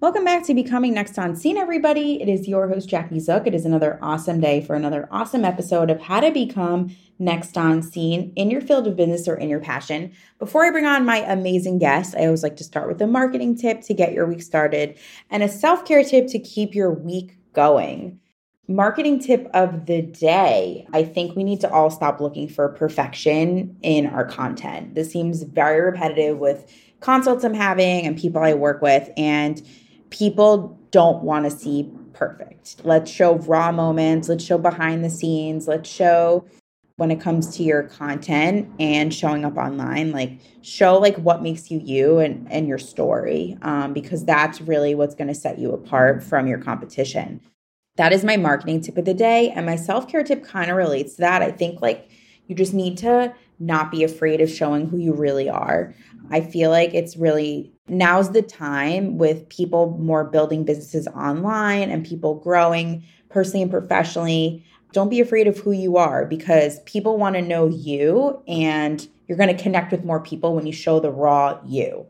Welcome back to Becoming Next on Scene, everybody. It is your host, Jackie Zook. It is another awesome day for another awesome episode of How to Become Next on Scene in your field of business or in your passion. Before I bring on my amazing guest, I always like to start with a marketing tip to get your week started and a self care tip to keep your week going. Marketing tip of the day I think we need to all stop looking for perfection in our content. This seems very repetitive with consults I'm having and people I work with. And people don't want to see perfect. Let's show raw moments, let's show behind the scenes, let's show when it comes to your content and showing up online like show like what makes you you and and your story um, because that's really what's going to set you apart from your competition. That is my marketing tip of the day and my self-care tip kind of relates to that. I think like you just need to not be afraid of showing who you really are i feel like it's really now's the time with people more building businesses online and people growing personally and professionally. Don't be afraid of who you are because people want to know you and you're going to connect with more people when you show the raw you.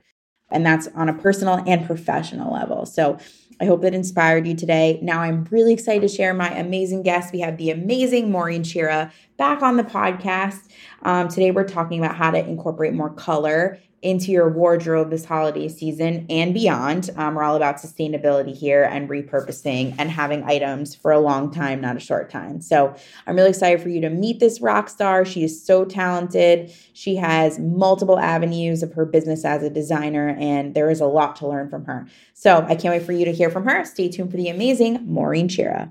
And that's on a personal and professional level. So I hope that inspired you today. Now I'm really excited to share my amazing guest. We have the amazing Maureen Shira back on the podcast. Um, today we're talking about how to incorporate more color into your wardrobe this holiday season and beyond. Um, we're all about sustainability here and repurposing and having items for a long time, not a short time. So I'm really excited for you to meet this rock star. She is so talented. She has multiple avenues of her business as a designer, and there is a lot to learn from her. So I can't wait for you to hear from her. Stay tuned for the amazing Maureen Shira.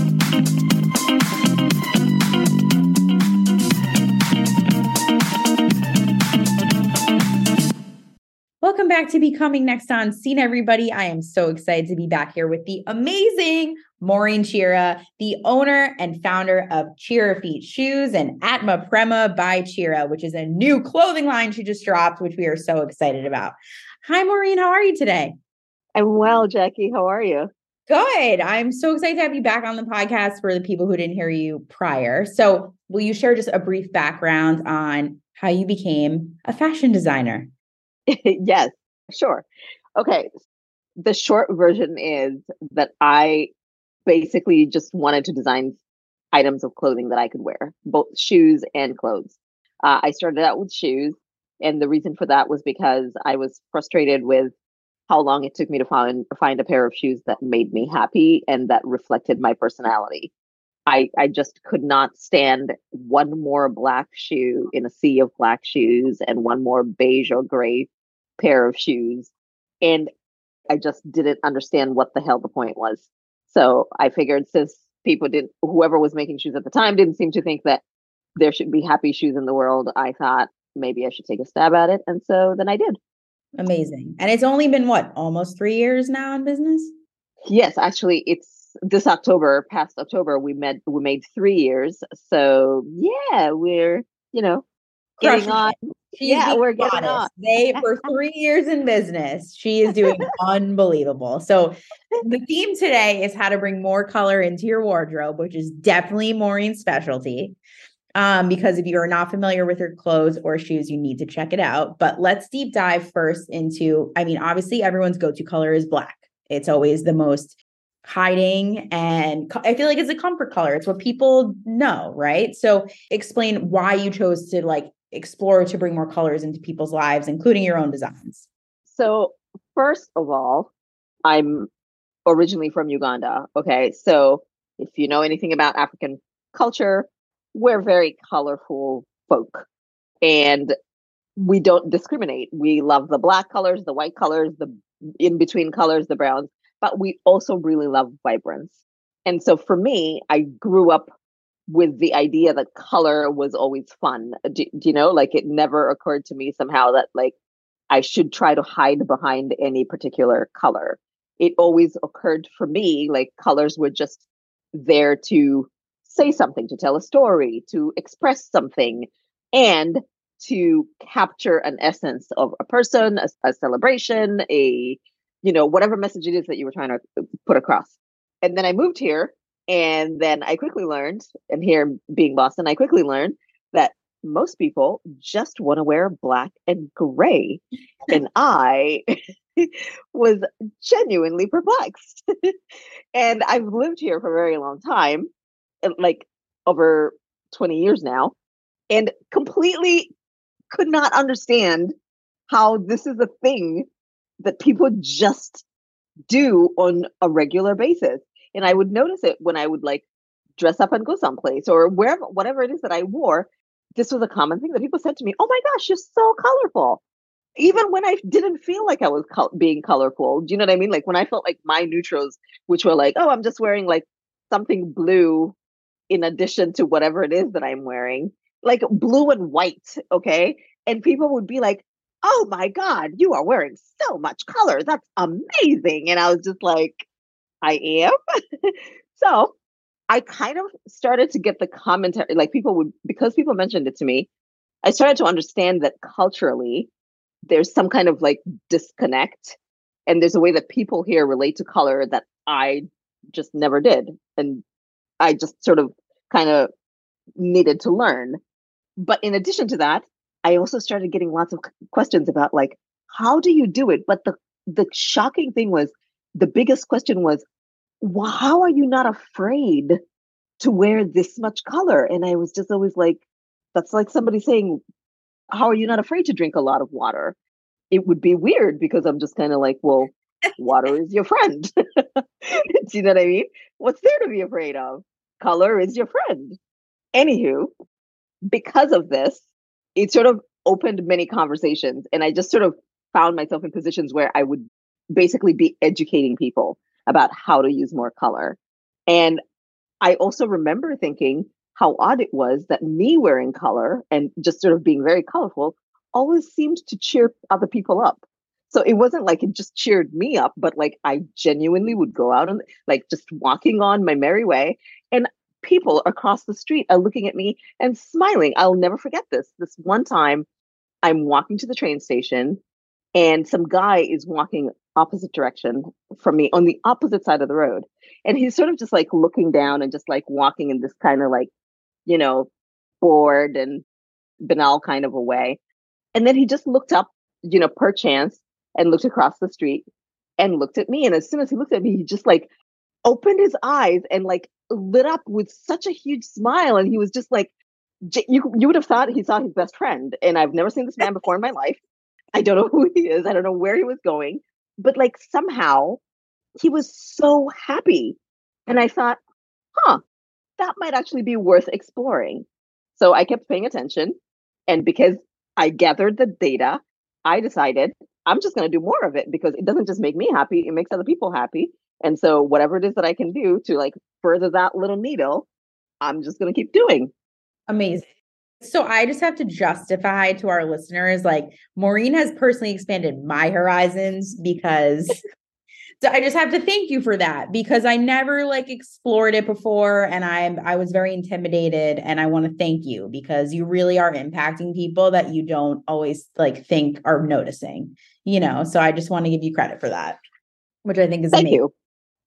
Welcome back to Becoming Next on Scene, everybody. I am so excited to be back here with the amazing Maureen Chira, the owner and founder of Kkira Feet Shoes and Atma Prema by Chira, which is a new clothing line she just dropped, which we are so excited about. Hi, Maureen. How are you today? I'm well, Jackie. How are you? Good. I'm so excited to have you back on the podcast for the people who didn't hear you prior. So, will you share just a brief background on how you became a fashion designer? yes, sure. Okay. The short version is that I basically just wanted to design items of clothing that I could wear, both shoes and clothes. Uh, I started out with shoes. And the reason for that was because I was frustrated with how long it took me to find find a pair of shoes that made me happy and that reflected my personality. I I just could not stand one more black shoe in a sea of black shoes and one more beige or gray pair of shoes. And I just didn't understand what the hell the point was. So I figured since people didn't, whoever was making shoes at the time didn't seem to think that there should be happy shoes in the world, I thought maybe I should take a stab at it. And so then I did. Amazing. And it's only been what, almost three years now in business? Yes, actually, it's this October, past October, we met, we made three years. So yeah, we're, you know, getting on. She's yeah, we're getting on. They for three years in business, she is doing unbelievable. So the theme today is how to bring more color into your wardrobe, which is definitely Maureen's specialty. Um, because if you're not familiar with her clothes or shoes, you need to check it out. But let's deep dive first into, I mean, obviously everyone's go-to color is black. It's always the most hiding and I feel like it's a comfort color. It's what people know, right? So explain why you chose to like explore to bring more colors into people's lives, including your own designs? So, first of all, I'm originally from Uganda. Okay. So, if you know anything about African culture, we're very colorful folk and we don't discriminate. We love the black colors, the white colors, the in between colors, the browns, but we also really love vibrance. And so for me, I grew up with the idea that color was always fun. Uh, do, do, you know, like it never occurred to me somehow that like I should try to hide behind any particular color. It always occurred for me like colors were just there to say something, to tell a story, to express something, and to capture an essence of a person, a, a celebration, a you know whatever message it is that you were trying to uh, put across. And then I moved here, and then I quickly learned, and here being Boston, I quickly learned that most people just want to wear black and gray. and I was genuinely perplexed. and I've lived here for a very long time, uh, like over 20 years now, and completely could not understand how this is a thing that people just do on a regular basis. And I would notice it when I would like dress up and go someplace or wherever, whatever it is that I wore. This was a common thing that people said to me, Oh my gosh, you're so colorful. Even when I didn't feel like I was being colorful. Do you know what I mean? Like when I felt like my neutrals, which were like, Oh, I'm just wearing like something blue in addition to whatever it is that I'm wearing, like blue and white. Okay. And people would be like, Oh my God, you are wearing so much color. That's amazing. And I was just like, I am. so I kind of started to get the commentary, like people would, because people mentioned it to me, I started to understand that culturally there's some kind of like disconnect. And there's a way that people here relate to color that I just never did. And I just sort of kind of needed to learn. But in addition to that, I also started getting lots of questions about like, how do you do it? But the the shocking thing was the biggest question was, how are you not afraid to wear this much color? And I was just always like, that's like somebody saying, how are you not afraid to drink a lot of water? It would be weird because I'm just kind of like, well, water is your friend. Do you know what I mean? What's there to be afraid of? Color is your friend. Anywho, because of this, it sort of opened many conversations. And I just sort of found myself in positions where I would basically be educating people about how to use more color. And I also remember thinking how odd it was that me wearing color and just sort of being very colorful always seemed to cheer other people up. So it wasn't like it just cheered me up, but like I genuinely would go out and like just walking on my merry way. And people across the street are looking at me and smiling. I'll never forget this. This one time I'm walking to the train station and some guy is walking opposite direction from me on the opposite side of the road. And he's sort of just like looking down and just like walking in this kind of like, you know, bored and banal kind of a way. And then he just looked up, you know, perchance and looked across the street and looked at me. And as soon as he looked at me, he just like opened his eyes and like lit up with such a huge smile. And he was just like, you, you would have thought he saw his best friend. And I've never seen this man before in my life. I don't know who he is. I don't know where he was going. But like somehow he was so happy. And I thought, huh, that might actually be worth exploring. So I kept paying attention. And because I gathered the data, I decided I'm just going to do more of it because it doesn't just make me happy, it makes other people happy. And so whatever it is that I can do to like further that little needle, I'm just going to keep doing. Amazing. So I just have to justify to our listeners like Maureen has personally expanded my horizons because so I just have to thank you for that because I never like explored it before and I'm I was very intimidated and I want to thank you because you really are impacting people that you don't always like think are noticing, you know. So I just want to give you credit for that, which I think is thank amazing. you.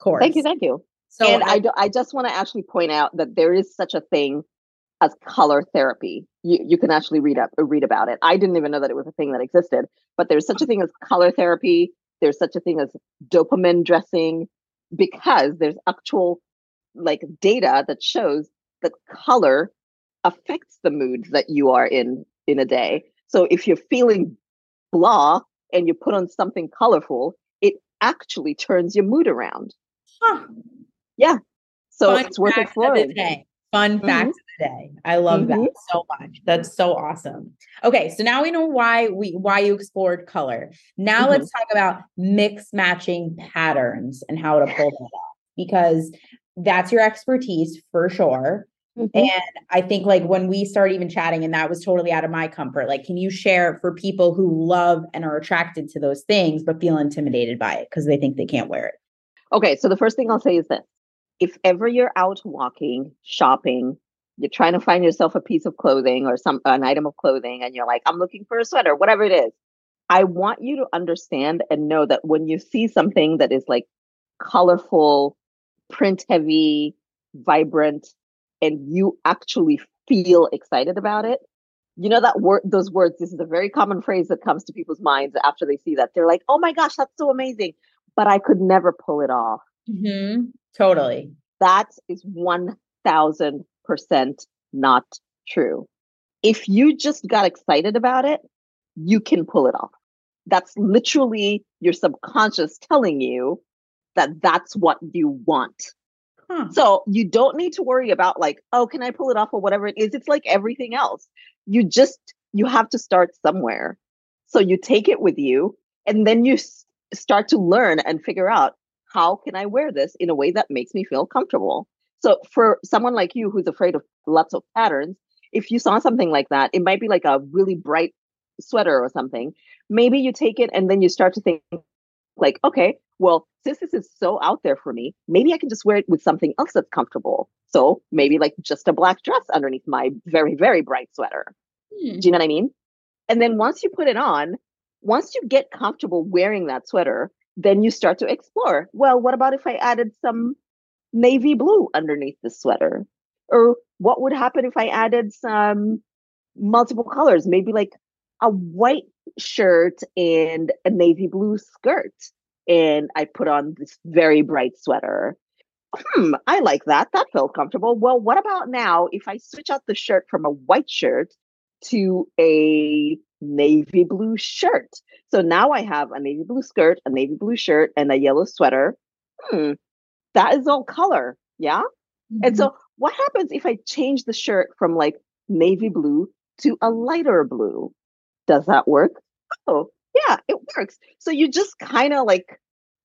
Course. Thank you, thank you. So and I, I, do, I just want to actually point out that there is such a thing as color therapy. You, you can actually read up read about it. I didn't even know that it was a thing that existed, but there's such a thing as color therapy. There's such a thing as dopamine dressing because there's actual like data that shows that color affects the moods that you are in in a day. So if you're feeling blah and you put on something colorful, it actually turns your mood around. Huh. Yeah. So Fun it's worth exploring. Fun mm-hmm. facts day. I love mm-hmm. that so much. That's so awesome. Okay, so now we know why we why you explored color. Now mm-hmm. let's talk about mix matching patterns and how to pull that off because that's your expertise for sure. Mm-hmm. And I think like when we started even chatting, and that was totally out of my comfort. Like, can you share for people who love and are attracted to those things but feel intimidated by it because they think they can't wear it? Okay, so the first thing I'll say is this. If ever you're out walking, shopping, you're trying to find yourself a piece of clothing or some an item of clothing and you're like i'm looking for a sweater whatever it is i want you to understand and know that when you see something that is like colorful print heavy vibrant and you actually feel excited about it you know that word those words this is a very common phrase that comes to people's minds after they see that. They're like oh my gosh that's so amazing but i could never pull it off. Mm-hmm. totally. That is 1000% not true. If you just got excited about it you can pull it off. That's literally your subconscious telling you that that's what you want. Huh. So you don't need to worry about like, oh, can I pull it off or whatever it is. It's like everything else. You just you have to start somewhere. So you take it with you and then you start to learn and figure out how can i wear this in a way that makes me feel comfortable so for someone like you who's afraid of lots of patterns if you saw something like that it might be like a really bright sweater or something maybe you take it and then you start to think like okay well since this is so out there for me maybe i can just wear it with something else that's comfortable so maybe like just a black dress underneath my very, very bright sweater. Hmm. Do you know what I mean? And then once you put it on, once you get comfortable wearing that sweater, then you start to explore. Well, what about if I added some navy blue underneath the sweater? Or what would happen if I added some multiple colors, maybe like a white shirt and a navy blue skirt? And I put on this very bright sweater hmm, I like that. That felt comfortable. Well, what about now if I switch out the shirt from a white shirt to a navy blue shirt? So now I have a navy blue skirt, a navy blue shirt, and a yellow sweater. Hmm, that is all color. Yeah. Mm-hmm. And so what happens if I change the shirt from like navy blue to a lighter blue? Does that work? Oh, yeah, it works. So you just kind of like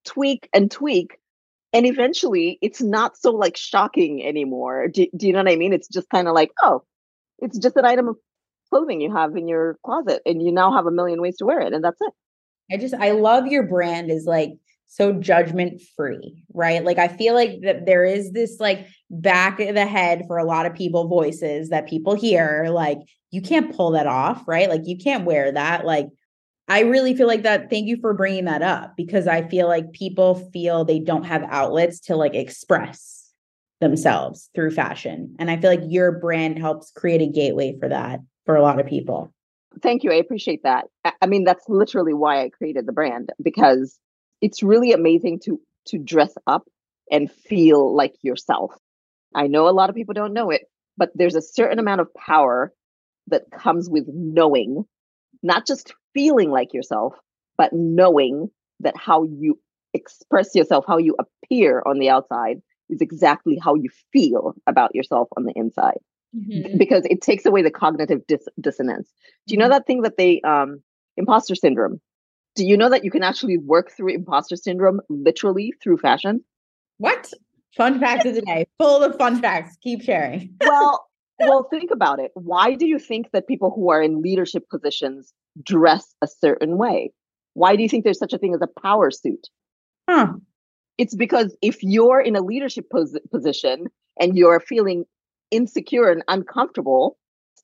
tweak and tweak and eventually it's not so like shocking anymore do, do you know what i mean it's just kind of like oh it's just an item of clothing you have in your closet and you now have a million ways to wear it and that's it i just i love your brand is like so judgment free right like i feel like that there is this like back of the head for a lot of people voices that people hear like you can't pull that off right like you can't wear that like I really feel like that. Thank you for bringing that up because I feel like people feel they don't have outlets to like express themselves through fashion. And I feel like your brand helps create a gateway for that for a lot of people. Thank you. I appreciate that. I mean, that's literally why I created the brand because it's really amazing to to dress up and feel like yourself. I know a lot of people don't know it, but there's a certain amount of power that comes with knowing, not just feeling like yourself, but knowing that how you express yourself, how you appear on the outside is exactly how you feel about yourself on the inside. Mm-hmm. Because it takes away the cognitive dis- dissonance. Do you know mm-hmm. that thing that they, um, imposter syndrome? Do you know that you can actually work through imposter syndrome literally through fashion? What? Fun facts of the day. Full of fun facts. Keep sharing. well, well, think about it. Why do you think that people who are in leadership positions dress a certain way? Why do you think there's such a thing as a power suit? Huh. It's because if you're in a leadership pos- position and you're feeling insecure and uncomfortable,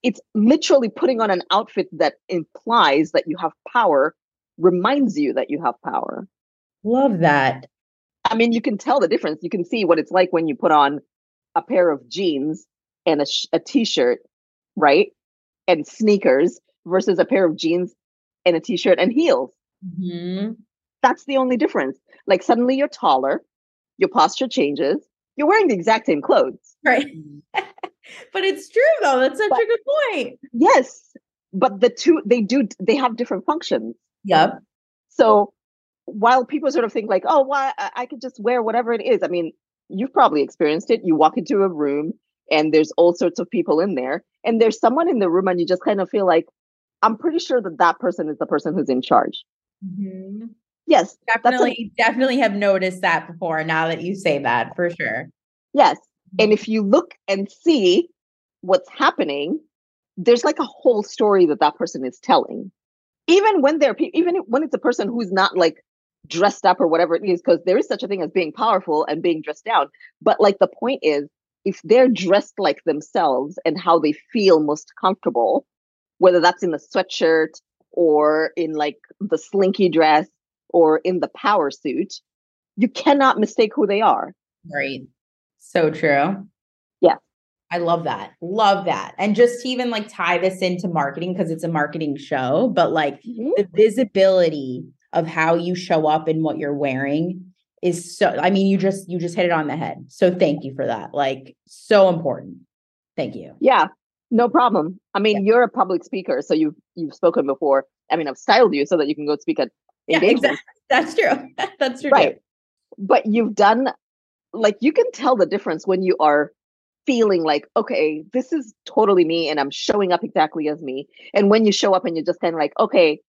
it's literally putting on an outfit that implies that you have power, reminds you that you have power. Love that. I mean, you can tell the difference. You can see what it's like when you put on a pair of jeans and a, sh- a t-shirt, right? And sneakers versus a pair of jeans and a t-shirt and heels. Mm-hmm. That's the only difference. Like suddenly you're taller, your posture changes. You're wearing the exact same clothes. Right. but it's true though. That's such but, a good point. Yes. But the two they do they have different functions. Yep. So while people sort of think like, oh, why well, I, I could just wear whatever it is. I mean, you've probably experienced it. You walk into a room and there's all sorts of people in there and there's someone in the room and you just kind of feel like i'm pretty sure that that person is the person who's in charge mm-hmm. yes definitely a, definitely have noticed that before now that you say that for sure yes and if you look and see what's happening there's like a whole story that that person is telling even when they're even when it's a person who's not like dressed up or whatever it is because there is such a thing as being powerful and being dressed down but like the point is if they're dressed like themselves and how they feel most comfortable, whether that's in a sweatshirt or in like the slinky dress or in the power suit, you cannot mistake who they are. Right. So true. Yeah. I love that. Love that. And just to even like tie this into marketing because it's a marketing show, but like mm-hmm. the visibility of how you show up and what you're wearing is so I mean you just you just hit it on the head. So thank you for that. Like so important. Thank you. Yeah. No problem. I mean, yeah. you're a public speaker, so you've you've spoken before. I mean, I've styled you so that you can go speak at yeah, exactly. That's true. That's true. Right. But you've done like you can tell the difference when you are feeling like, okay, this is totally me and I'm showing up exactly as me. And when you show up and you're just kind of like, okay,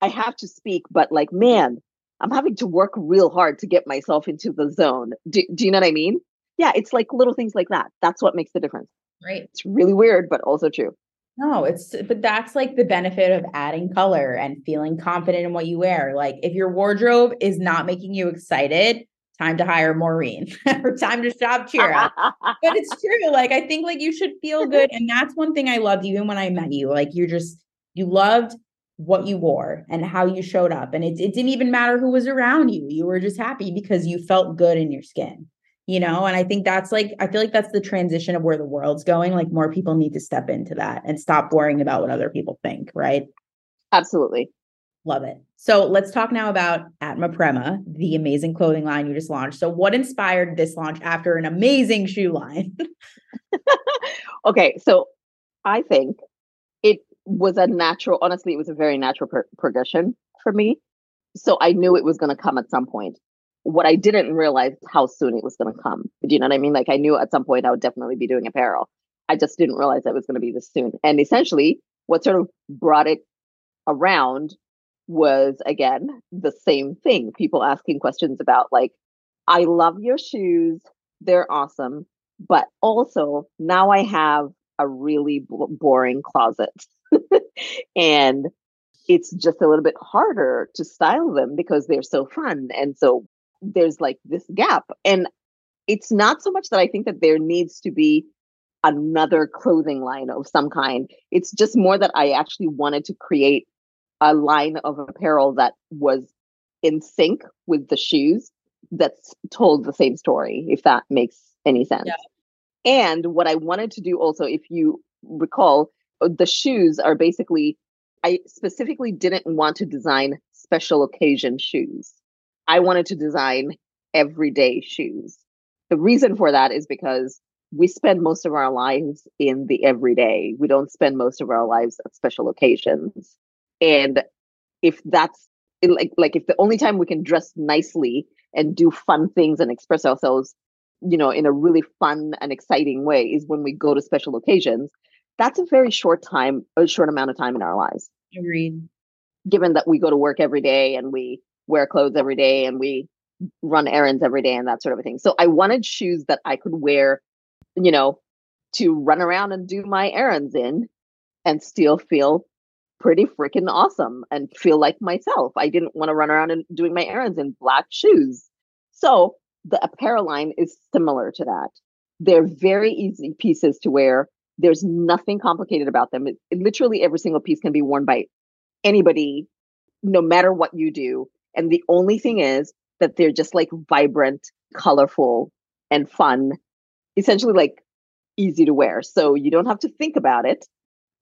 I have to speak, but like, man, I'm having to work real hard to get myself into the zone. Do, do you know what I mean? Yeah, it's like little things like that. That's what makes the difference. Right. It's really weird, but also true. No, it's but that's like the benefit of adding color and feeling confident in what you wear. Like if your wardrobe is not making you excited, time to hire Maureen or time to shop Kira. but it's true. Like I think like you should feel good. And that's one thing I loved even when I met you. Like you're just you loved what you wore and how you showed up. And it, it didn't even matter who was around you. You were just happy because you felt good in your skin, you know? And I think that's like, I feel like that's the transition of where the world's going. Like more people need to step into that and stop worrying about what other people think, right? Absolutely. Love it. So let's talk now about Atma Prema, the amazing clothing line you just launched. So, what inspired this launch after an amazing shoe line? okay, so I think it was a natural, honestly, it was a very natural pro- progression for me. So I knew it was going to come at some point. What I didn't realize how soon it was going to come. Do you know what I mean? Like I knew at some point I would definitely be doing apparel. I just didn't realize it was going to be this soon. And essentially, what sort of brought it around was again the same thing. People asking questions about like, I love your shoes. They're awesome. But also now I have a really b- boring closet. and it's just a little bit harder to style them because they're so fun. And so there's like this gap. And it's not so much that I think that there needs to be another clothing line of some kind. It's just more that I actually wanted to create a line of apparel that was in sync with the shoes that's told the same story, if that makes any sense. Yeah. And what I wanted to do also, if you recall, uh, the shoes are basically, I specifically didn't want to design special occasion shoes. I wanted to design everyday shoes. The reason for that is because we spend most of our lives in the everyday. We don't spend most of our lives at special occasions. And if that's like like if the only time we can dress nicely and do fun things and express ourselves you know in a really fun and exciting way is when we go to special occasions that's a very short time, a short amount of time in our lives. Agreed. Given that we go to work every day and we wear clothes every day and we run errands every day and that sort of a thing. So I wanted shoes that I could wear, you know, to run around and do my errands in and still feel pretty freaking awesome and feel like myself. I didn't want to run around and doing my errands in black shoes. So the apparel line is similar to that. They're very easy pieces to wear. There's nothing complicated about them. It, literally every single piece can be worn by anybody, no matter what you do. And the only thing is that they're just like vibrant, colorful, and fun, essentially like easy to wear. So you don't have to think about it.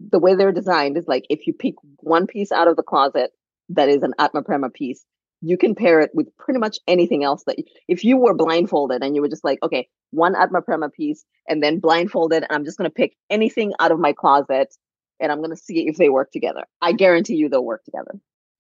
The way they're designed is like if you pick one piece out of the closet that is an Atma Prema piece, you can pair it with pretty much anything else that if you were blindfolded and you were just like, okay, one Atma Prema piece and then blindfolded, and I'm just going to pick anything out of my closet and I'm going to see if they work together. I guarantee you they'll work together.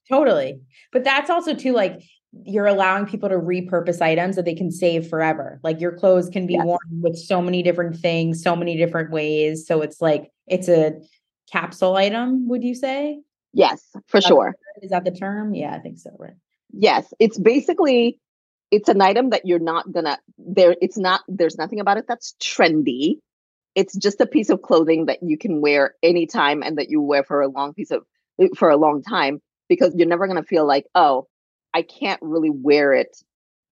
Totally. But that's also too like you're allowing people to repurpose items that they can save forever. Like your clothes can be yes. worn with so many different things, so many different ways. So it's like it's a capsule item, would you say? Yes, for is sure. is that the term? Yeah, I think so, right? Yes, it's basically it's an item that you're not gonna there it's not there's nothing about it that's trendy. It's just a piece of clothing that you can wear anytime and that you wear for a long piece of for a long time because you're never gonna feel like, oh, I can't really wear it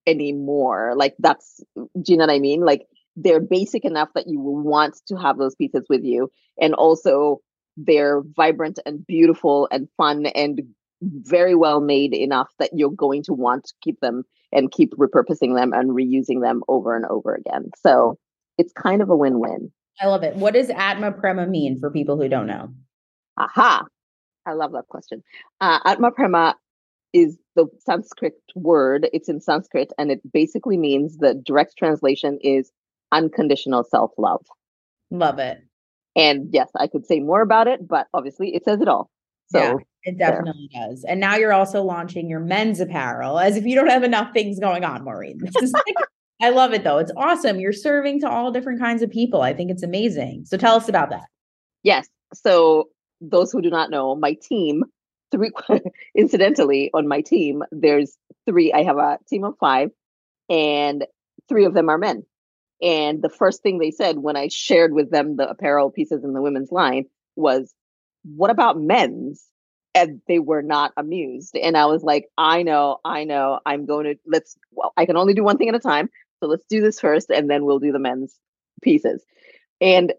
anymore. Like that's do you know what I mean? Like they're basic enough that you will want to have those pieces with you. And also they're vibrant and beautiful and fun and very well made enough that you're going to want to keep them and keep repurposing them and reusing them over and over again. So it's kind of a win-win. I love it. What does Atma Prema mean for people who don't know? Aha. I love that question. Uh, Atma Prema is the Sanskrit word. It's in Sanskrit and it basically means the direct translation is unconditional self love. Love it. And yes, I could say more about it, but obviously it says it all. So yeah, it definitely there. does. And now you're also launching your men's apparel as if you don't have enough things going on, Maureen. Like, I love it though. It's awesome. You're serving to all different kinds of people. I think it's amazing. So tell us about that. Yes. So those who do not know, my team, three incidentally, on my team, there's three. I have a team of five, and three of them are men. And the first thing they said when I shared with them the apparel pieces in the women's line was, What about men's? And they were not amused. And I was like, I know, I know, I'm going to, let's, well, I can only do one thing at a time. So let's do this first, and then we'll do the men's pieces. And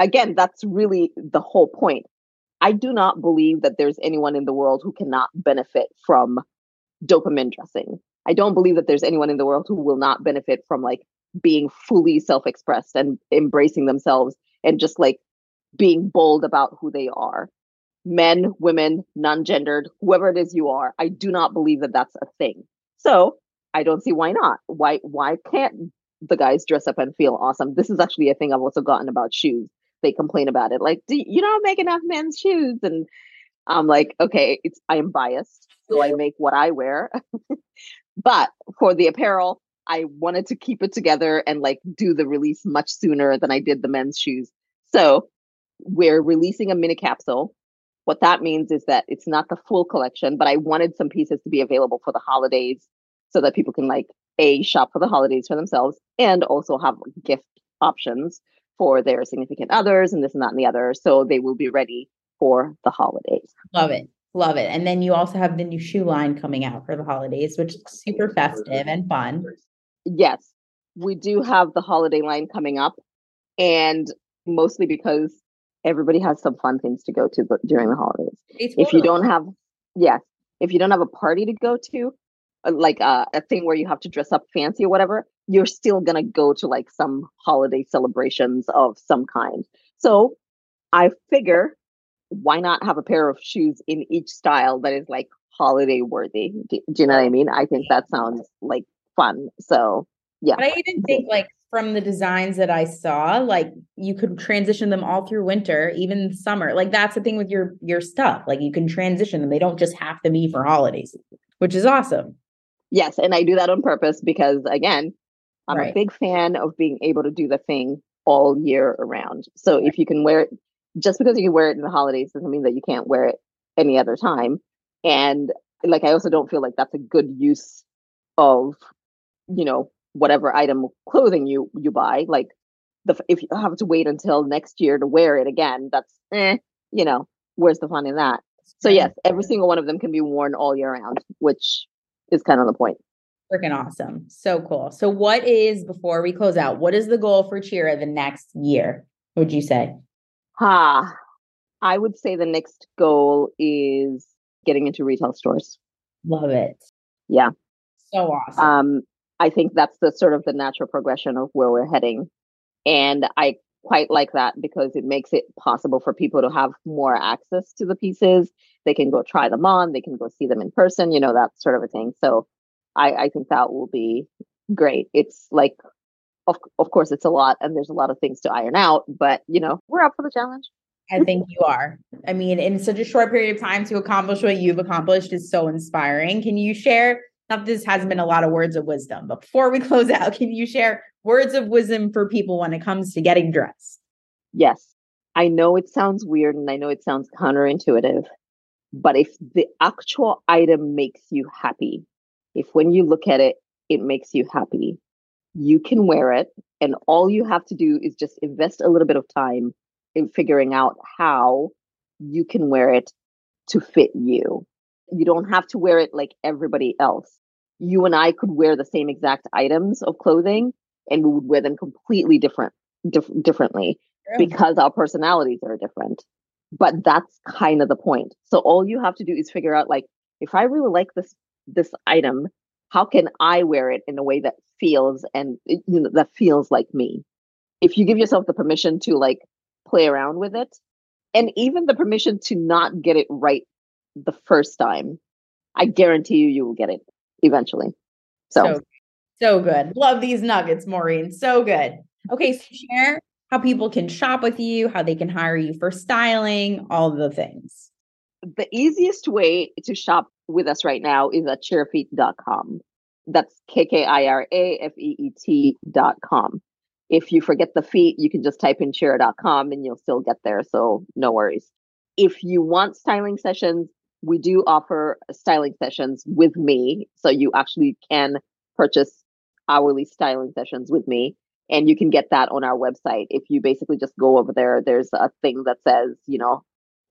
again, that's really the whole point. I do not believe that there's anyone in the world who cannot benefit from dopamine dressing. I don't believe that there's anyone in the world who will not benefit from like being fully self-expressed and embracing themselves and just like being bold about who they are. Men women non-gendered whoever it is you are i do not believe that that's a thing. So i don't see why not. Why why can't the guys dress up and feel awesome? This is actually a thing i've also gotten about shoes. They complain about it like do you don't make enough men's shoes. And i'm like okay it's i am biased so i make what i wear. But for the apparel I wanted to keep it together and like do the release much sooner than I did the men's shoes. So we're releasing a mini capsule. What that means is that it's not the full collection, but I wanted some pieces to be available for the holidays so that people can like a shop for the holidays for themselves and also have gift options for their significant others and this and that and the other. So they will be ready for the holidays. Love it. Love it. And then you also have the new shoe line coming out for the holidays, which is super festive and fun yes, we do have the holiday line coming up, and mostly because everybody has some fun things to go to during the holidays. If you don't have, yes, if you don't have a party to go to, uh, like uh, a thing where you have to dress up fancy or whatever, you're still gonna go to like some holiday celebrations of some kind. So I figure why not have a pair of shoes in each style that is like holiday worthy? Do, do you know what I mean? I think that sounds like fun. So yeah. But I even think like from the designs that I saw, like you could transition them all through winter, even summer. Like that's the thing with your your stuff. Like you can transition them. They don't just have to be for holidays, which is awesome. Yes, and I do that on purpose because again, I'm right. a big fan of being able to do the thing all year around. So right. if you can wear it just because you can wear it in the holidays doesn't mean that you can't wear it any other time. And like I also don't feel like that's a good use of you know whatever item of clothing you you buy like the if you have to wait until next year to wear it again that's eh, you know where's the fun in that? So yes every single one of them can be worn all year round which is kind of the point. Freaking awesome. So cool. So what is before we close out what is the goal for Chira the next year would you say? Ha. Ah, i would say the next goal is getting into retail stores. Love it. Yeah. So awesome. Um I think that's the sort of the natural progression of where we're heading. And I quite like that because it makes it possible for people to have more access to the pieces. They can go try them on, they can go see them in person, you know, that sort of a thing. So I, I think that will be great. It's like, of, of course, it's a lot and there's a lot of things to iron out, but, you know, we're up for the challenge. I think you are. I mean, in such a short period of time to accomplish what you've accomplished is so inspiring. Can you share not this hasn't been a lot of words of wisdom, but before we close out, can you share words of wisdom for people when it comes to getting dressed? Yes. I know it sounds weird and I know it sounds counterintuitive, but if the actual item makes you happy, if when you look at it, it makes you happy, you can wear it. And all you have to do is just invest a little bit of time in figuring out how you can wear it to fit you. You don't have to wear it like everybody else you and I could wear the same exact items of clothing, and we would wear them completely different dif- differently True. because our personalities are different. But that's kind of the point. So all you have to do is figure out like if I really like this this item, how can I wear it in a way that feels and you know that feels like me? If you give yourself the permission to like play around with it and even the permission to not get it right the first time, I guarantee you you will get it eventually. So so, so good. Love these nuggets, Maureen. So good. Okay, so share how people can shop with you, how they can hire you for styling, all the things. The easiest way to shop with us right now is at kkirafeet.com. That's K K I R A F E E T.com. If you forget the feet, you can just type in kkira.com and you'll still get there. So no worries. If you want styling sessions, we do offer styling sessions with me. So you actually can purchase hourly styling sessions with me. And you can get that on our website. If you basically just go over there, there's a thing that says, you know,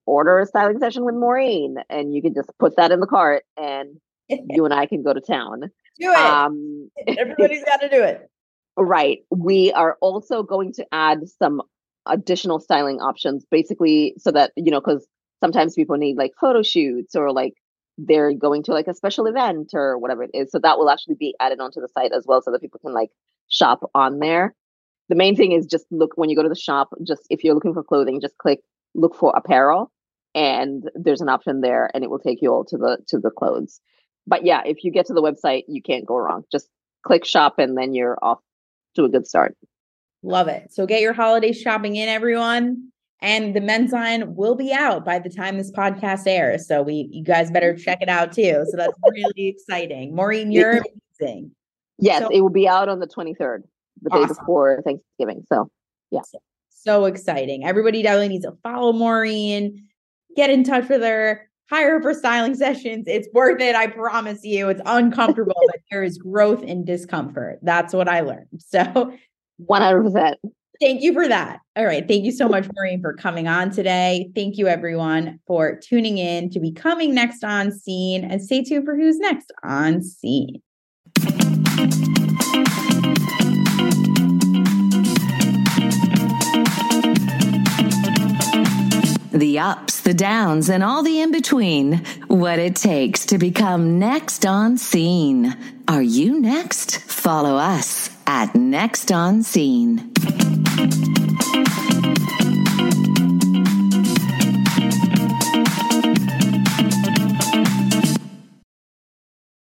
order a styling session with Maureen. And you can just put that in the cart and you and I can go to town. Do it. Um, Everybody's got to do it. Right. We are also going to add some additional styling options, basically, so that, you know, because sometimes people need like photo shoots or like they're going to like a special event or whatever it is. So that will actually be added onto the site as well so that people can like shop on there. The main thing is just look when you go to the shop, just if you're looking for clothing, just click look for apparel and there's an option there and it will take you all to the to the clothes. But yeah, if you get to the website, you can't go wrong. Just click shop and then you're off to a good start. Love it. So get your holiday shopping in everyone and the men's line will be out by the time this podcast airs. So we you guys better check it out too. So that's really exciting. Maureen, you're amazing. Yes, so, it will be out on the 23rd, the awesome. day before Thanksgiving. So yeah. So, exciting. Everybody definitely needs to follow Maureen, get in touch with her, hire her for styling sessions. It's worth it. I promise you. It's uncomfortable, but there is growth in discomfort. That's what I learned. So 100%. Thank you for that. All right. Thank you so much, Maureen, for coming on today. Thank you, everyone, for tuning in to becoming next on scene and stay tuned for who's next on scene. The ups, the downs, and all the in between. What it takes to become next on scene. Are you next? Follow us at Next on Scene. You.